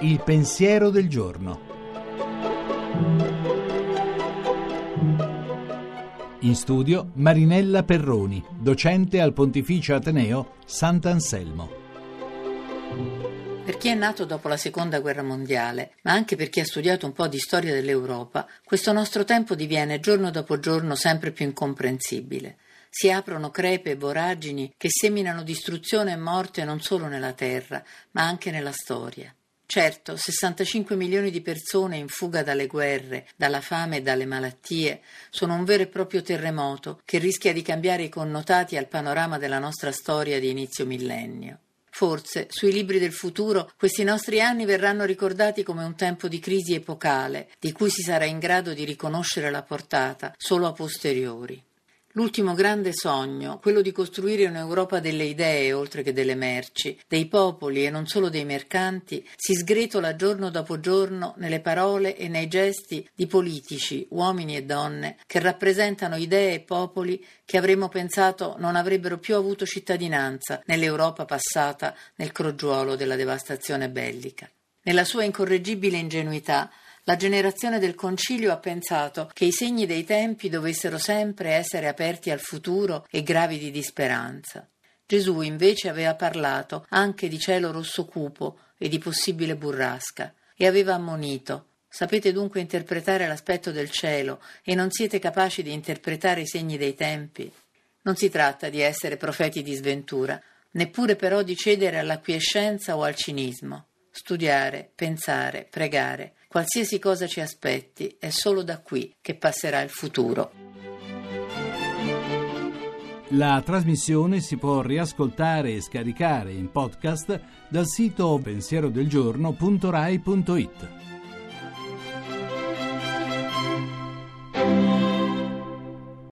Il pensiero del giorno. In studio Marinella Perroni, docente al Pontificio Ateneo Sant'Anselmo. Per chi è nato dopo la seconda guerra mondiale, ma anche per chi ha studiato un po' di storia dell'Europa, questo nostro tempo diviene giorno dopo giorno sempre più incomprensibile. Si aprono crepe e voragini che seminano distruzione e morte non solo nella terra, ma anche nella storia. Certo, 65 milioni di persone in fuga dalle guerre, dalla fame e dalle malattie sono un vero e proprio terremoto che rischia di cambiare i connotati al panorama della nostra storia di inizio millennio. Forse sui libri del futuro questi nostri anni verranno ricordati come un tempo di crisi epocale, di cui si sarà in grado di riconoscere la portata solo a posteriori. L'ultimo grande sogno, quello di costruire un'Europa delle idee oltre che delle merci, dei popoli e non solo dei mercanti, si sgretola giorno dopo giorno nelle parole e nei gesti di politici, uomini e donne, che rappresentano idee e popoli che avremmo pensato non avrebbero più avuto cittadinanza nell'Europa passata nel crogiuolo della devastazione bellica. Nella sua incorreggibile ingenuità, la generazione del Concilio ha pensato che i segni dei tempi dovessero sempre essere aperti al futuro e gravidi di speranza. Gesù invece aveva parlato anche di cielo rosso cupo e di possibile burrasca e aveva ammonito Sapete dunque interpretare l'aspetto del cielo e non siete capaci di interpretare i segni dei tempi? Non si tratta di essere profeti di sventura, neppure però di cedere all'acquiescenza o al cinismo. Studiare, pensare, pregare, Qualsiasi cosa ci aspetti, è solo da qui che passerà il futuro. La trasmissione si può riascoltare e scaricare in podcast dal sito pensierodelgiorno.rai.it.